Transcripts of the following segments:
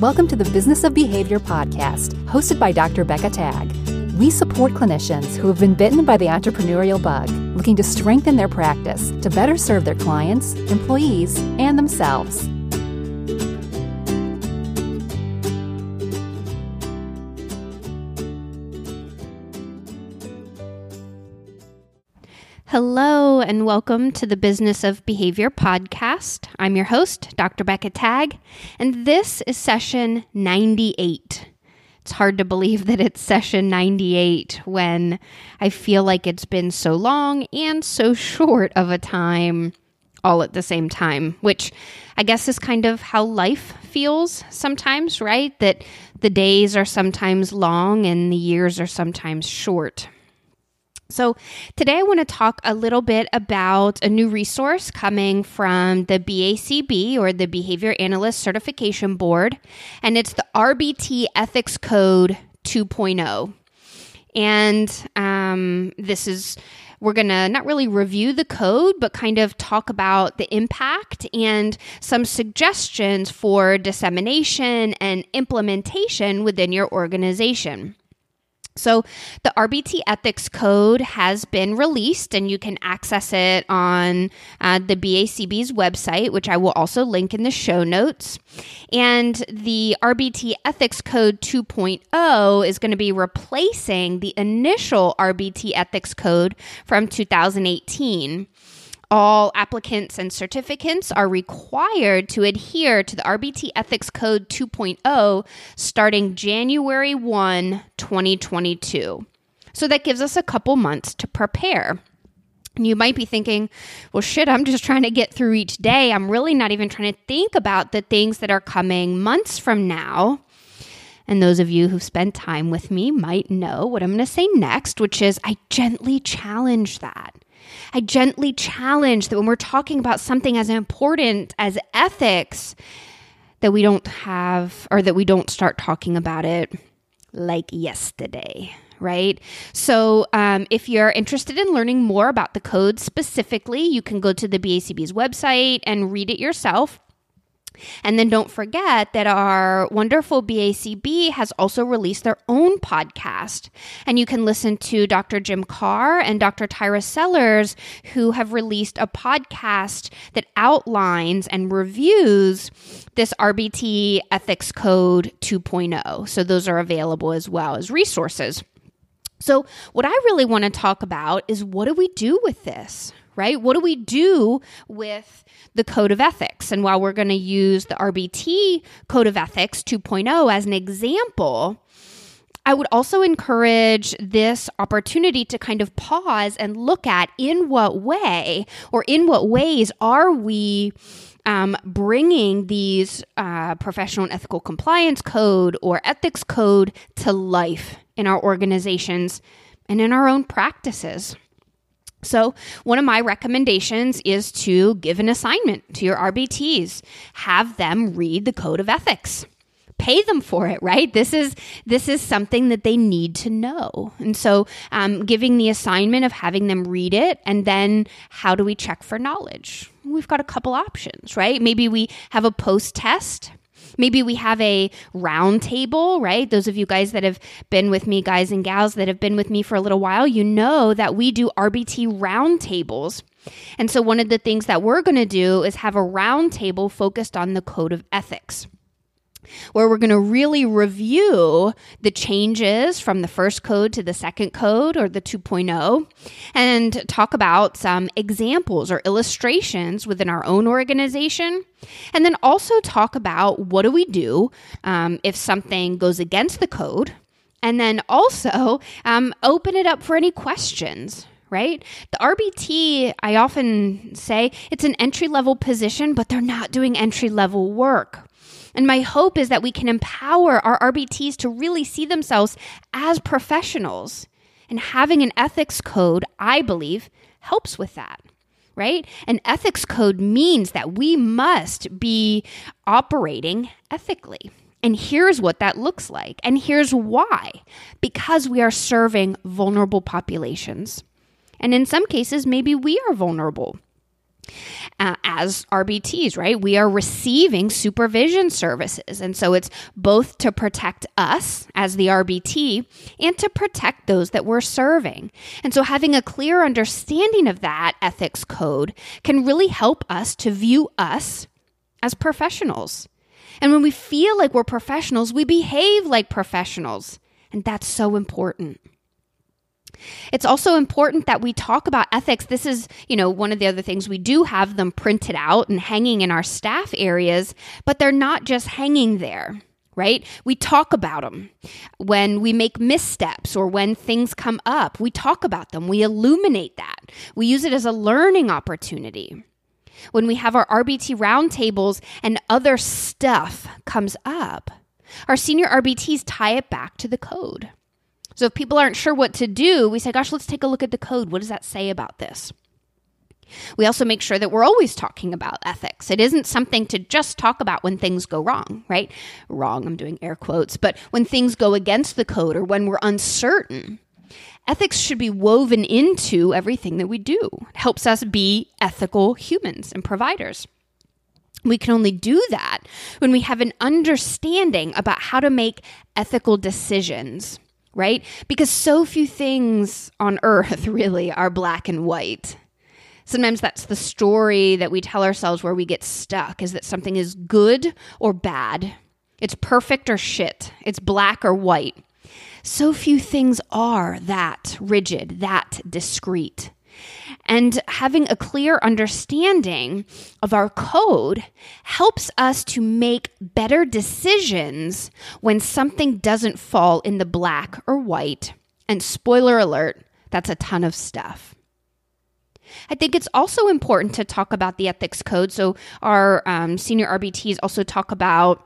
Welcome to the Business of Behavior podcast, hosted by Dr. Becca Tagg. We support clinicians who have been bitten by the entrepreneurial bug, looking to strengthen their practice to better serve their clients, employees, and themselves. Hello, and welcome to the Business of Behavior podcast. I'm your host, Dr. Becca Tagg, and this is session 98. It's hard to believe that it's session 98 when I feel like it's been so long and so short of a time all at the same time, which I guess is kind of how life feels sometimes, right? That the days are sometimes long and the years are sometimes short. So, today I want to talk a little bit about a new resource coming from the BACB or the Behavior Analyst Certification Board, and it's the RBT Ethics Code 2.0. And um, this is, we're going to not really review the code, but kind of talk about the impact and some suggestions for dissemination and implementation within your organization. So, the RBT Ethics Code has been released, and you can access it on uh, the BACB's website, which I will also link in the show notes. And the RBT Ethics Code 2.0 is going to be replacing the initial RBT Ethics Code from 2018 all applicants and certificants are required to adhere to the RBT Ethics Code 2.0 starting January 1, 2022. So that gives us a couple months to prepare. And you might be thinking, well, shit, I'm just trying to get through each day. I'm really not even trying to think about the things that are coming months from now. And those of you who've spent time with me might know what I'm going to say next, which is I gently challenge that. I gently challenge that when we're talking about something as important as ethics, that we don't have or that we don't start talking about it like yesterday right? So, um, if you're interested in learning more about the code specifically, you can go to the BACB's website and read it yourself. And then don't forget that our wonderful BACB has also released their own podcast. And you can listen to Dr. Jim Carr and Dr. Tyra Sellers, who have released a podcast that outlines and reviews this RBT Ethics Code 2.0. So those are available as well as resources. So, what I really want to talk about is what do we do with this, right? What do we do with the Code of Ethics? And while we're going to use the RBT Code of Ethics 2.0 as an example, I would also encourage this opportunity to kind of pause and look at in what way or in what ways are we um, bringing these uh, professional and ethical compliance code or ethics code to life in our organizations and in our own practices. So, one of my recommendations is to give an assignment to your RBTs. Have them read the code of ethics. Pay them for it, right? This is this is something that they need to know, and so um, giving the assignment of having them read it, and then how do we check for knowledge? We've got a couple options, right? Maybe we have a post test Maybe we have a round table, right? Those of you guys that have been with me, guys and gals that have been with me for a little while, you know that we do RBT round tables. And so one of the things that we're going to do is have a round table focused on the code of ethics where we're going to really review the changes from the first code to the second code or the 2.0 and talk about some examples or illustrations within our own organization. And then also talk about what do we do um, if something goes against the code. And then also um, open it up for any questions right? The RBT, I often say it's an entry level position, but they're not doing entry level work. And my hope is that we can empower our RBTs to really see themselves as professionals. And having an ethics code, I believe, helps with that right? An ethics code means that we must be operating ethically. And here's what that looks like. And here's why because we are serving vulnerable populations. And in some cases, maybe we are vulnerable. Uh, as RBTs, right? We are receiving supervision services. And so it's both to protect us as the RBT and to protect those that we're serving. And so having a clear understanding of that ethics code can really help us to view us as professionals. And when we feel like we're professionals, we behave like professionals. And that's so important. It's also important that we talk about ethics. This is, you know, one of the other things we do have them printed out and hanging in our staff areas, but they're not just hanging there right? We talk about them. When we make missteps or when things come up, we talk about them. We illuminate that. We use it as a learning opportunity. When we have our RBT roundtables and other stuff comes up, our senior RBTs tie it back to the code. So if people aren't sure what to do, we say, gosh, let's take a look at the code. What does that say about this? We also make sure that we're always talking about ethics. It isn't something to just talk about when things go wrong, right? Wrong, I'm doing air quotes, but when things go against the code or when we're uncertain. Ethics should be woven into everything that we do. It helps us be ethical humans and providers. We can only do that when we have an understanding about how to make ethical decisions right? Because so few things on earth really are black and white. Sometimes that's the story that we tell ourselves where we get stuck is that something is good or bad. It's perfect or shit. It's black or white. So few things are that rigid, that discrete. And having a clear understanding of our code helps us to make better decisions when something doesn't fall in the black or white. And spoiler alert, that's a ton of stuff. I think it's also important to talk about the ethics code. So, our um, senior RBTs also talk about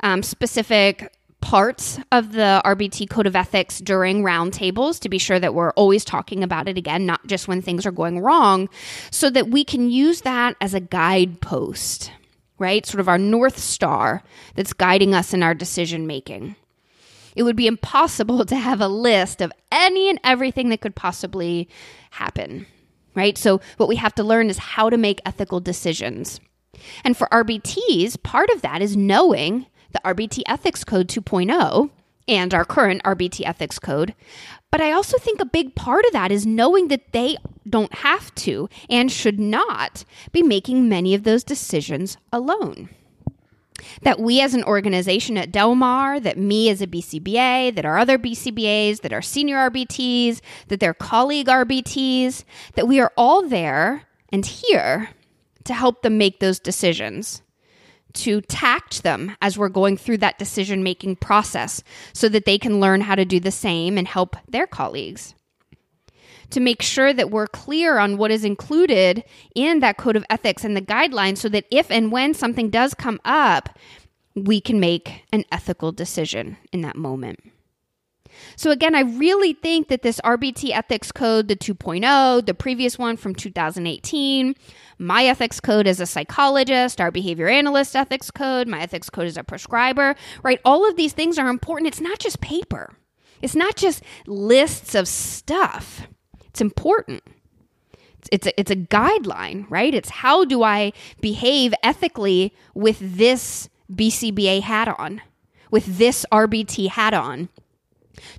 um, specific parts of the RBT Code of Ethics during roundtables to be sure that we're always talking about it again, not just when things are going wrong, so that we can use that as a guidepost, right? Sort of our North Star that's guiding us in our decision making. It would be impossible to have a list of any and everything that could possibly happen, right? So, what we have to learn is how to make ethical decisions. And for RBTs, part of that is knowing the RBT Ethics Code 2.0 and our current RBT Ethics Code. But I also think a big part of that is knowing that they don't have to and should not be making many of those decisions alone. That we as an organization at Del Mar, that me as a BCBA, that our other BCBAs, that our senior RBTs, that their colleague RBTs, that we are all there and here to help them make those decisions to tact them as we're going through that decision making process so that they can learn how to do the same and help their colleagues. To make sure that we're clear on what is included in that code of ethics and the guidelines so that if and when something does come up, we can make an ethical decision in that moment. So, again, I really think that this RBT ethics code, the 2.0, the previous one from 2018, my ethics code as a psychologist, our behavior analyst ethics code, my ethics code as a prescriber, right? All of these things are important. It's not just paper, it's not just lists of stuff. It's important. It's a, it's a guideline, right? It's how do I behave ethically with this BCBA hat on, with this RBT hat on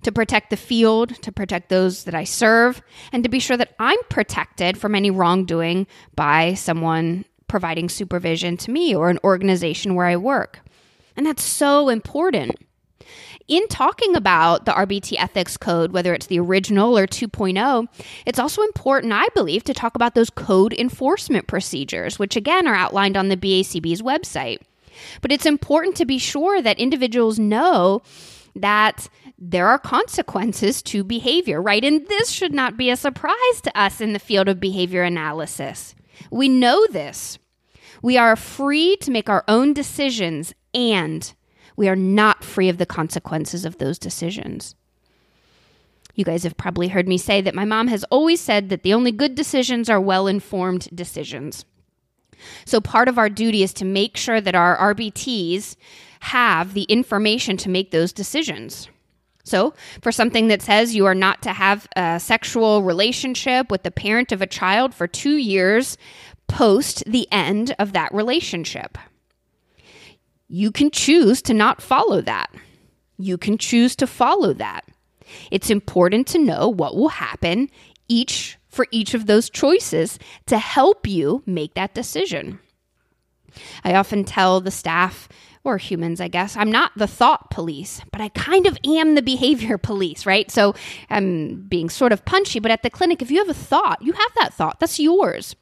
to protect the field, to protect those that I serve, and to be sure that I'm protected from any wrongdoing by someone providing supervision to me or an organization where I work. And that's so important. In talking about the RBT ethics code, whether it's the original or 2.0, it's also important, I believe, to talk about those code enforcement procedures, which again are outlined on the BACB's website. But it's important to be sure that individuals know that there are consequences to behavior, right? And this should not be a surprise to us in the field of behavior analysis. We know this. We are free to make our own decisions, and we are not free of the consequences of those decisions. You guys have probably heard me say that my mom has always said that the only good decisions are well informed decisions. So, part of our duty is to make sure that our RBTs have the information to make those decisions. So, for something that says you are not to have a sexual relationship with the parent of a child for two years post the end of that relationship. You can choose to not follow that. You can choose to follow that. It's important to know what will happen each for each of those choices to help you make that decision. I often tell the staff or humans, I guess, I'm not the thought police, but I kind of am the behavior police, right? So I'm being sort of punchy, but at the clinic, if you have a thought, you have that thought, that's yours.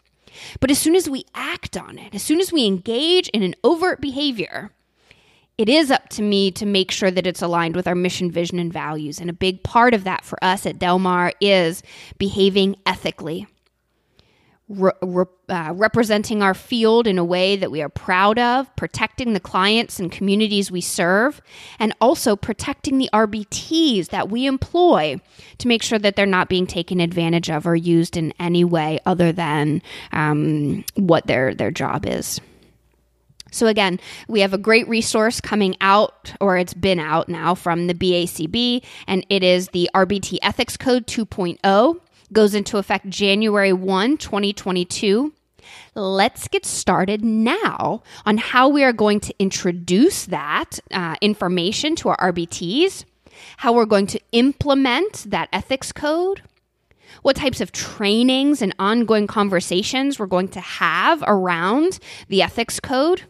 But as soon as we act on it, as soon as we engage in an overt behavior, it is up to me to make sure that it's aligned with our mission, vision, and values. And a big part of that for us at Delmar is behaving ethically, re- uh, representing our field in a way that we are proud of, protecting the clients and communities we serve, and also protecting the RBTs that we employ to make sure that they're not being taken advantage of or used in any way other than um, what their, their job is. So, again, we have a great resource coming out, or it's been out now from the BACB, and it is the RBT Ethics Code 2.0. Goes into effect January 1, 2022. Let's get started now on how we are going to introduce that uh, information to our RBTs, how we're going to implement that ethics code, what types of trainings and ongoing conversations we're going to have around the ethics code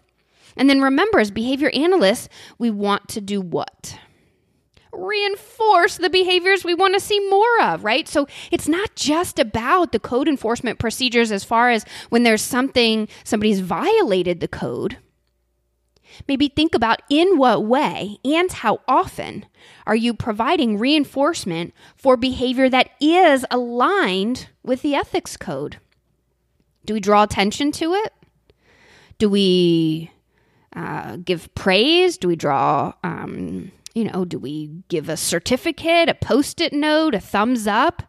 and then remember, as behavior analysts, we want to do what? Reinforce the behaviors we want to see more of, right? So it's not just about the code enforcement procedures as far as when there's something, somebody's violated the code. Maybe think about in what way and how often are you providing reinforcement for behavior that is aligned with the ethics code? Do we draw attention to it? Do we uh, give praise? Do we draw, um, you know, do we give a certificate, a post it note, a thumbs up?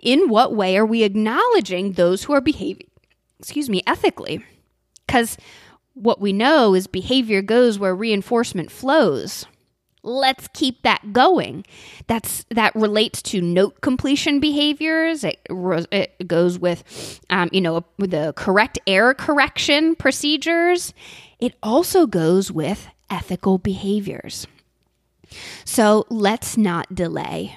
In what way are we acknowledging those who are behaving, excuse me, ethically? Because what we know is behavior goes where reinforcement flows. Let's keep that going. That's that relates to note completion behaviors. It, it goes with, um, you know, the correct error correction procedures it also goes with ethical behaviors. So let's not delay.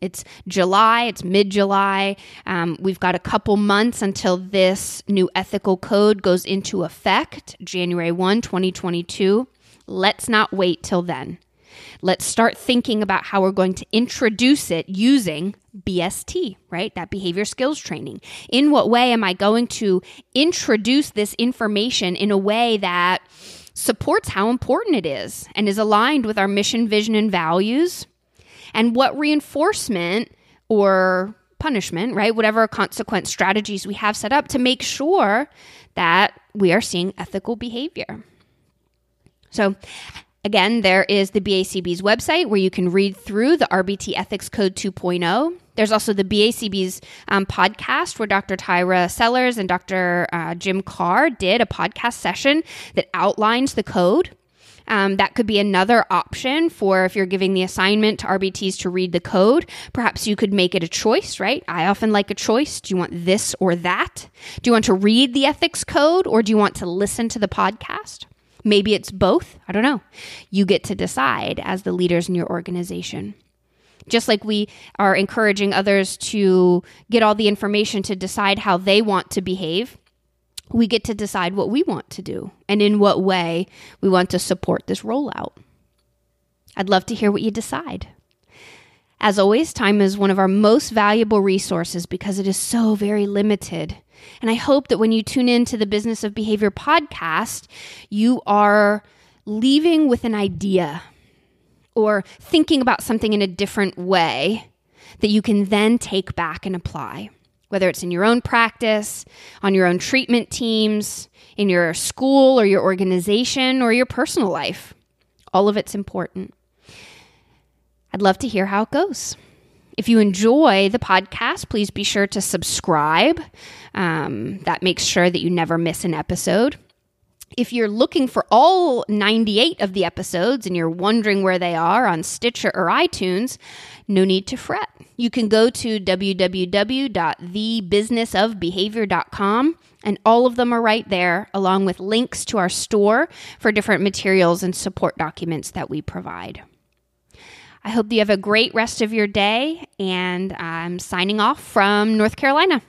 It's July, it's mid July. Um, we've got a couple months until this new ethical code goes into effect, January 1, 2022. Let's not wait till then. Let's start thinking about how we're going to introduce it using BST, right? That behavior skills training. In what way am I going to introduce this information in a way that supports how important it is and is aligned with our mission, vision, and values? And what reinforcement or punishment, right? Whatever consequence strategies we have set up to make sure that we are seeing ethical behavior. So, Again, there is the BACB's website where you can read through the RBT Ethics Code 2.0. There's also the BACB's um, podcast where Dr. Tyra Sellers and Dr. Uh, Jim Carr did a podcast session that outlines the code. Um, that could be another option for if you're giving the assignment to RBTs to read the code. Perhaps you could make it a choice, right? I often like a choice. Do you want this or that? Do you want to read the ethics code or do you want to listen to the podcast? Maybe it's both. I don't know. You get to decide as the leaders in your organization. Just like we are encouraging others to get all the information to decide how they want to behave, we get to decide what we want to do and in what way we want to support this rollout. I'd love to hear what you decide. As always, time is one of our most valuable resources because it is so very limited. And I hope that when you tune in to the Business of Behavior podcast, you are leaving with an idea or thinking about something in a different way that you can then take back and apply, whether it's in your own practice, on your own treatment teams, in your school or your organization or your personal life. All of it's important. I'd love to hear how it goes. If you enjoy the podcast, please be sure to subscribe. Um, that makes sure that you never miss an episode. If you're looking for all 98 of the episodes and you're wondering where they are on Stitcher or iTunes, no need to fret. You can go to www.thebusinessofbehavior.com and all of them are right there, along with links to our store for different materials and support documents that we provide. I hope you have a great rest of your day, and I'm signing off from North Carolina.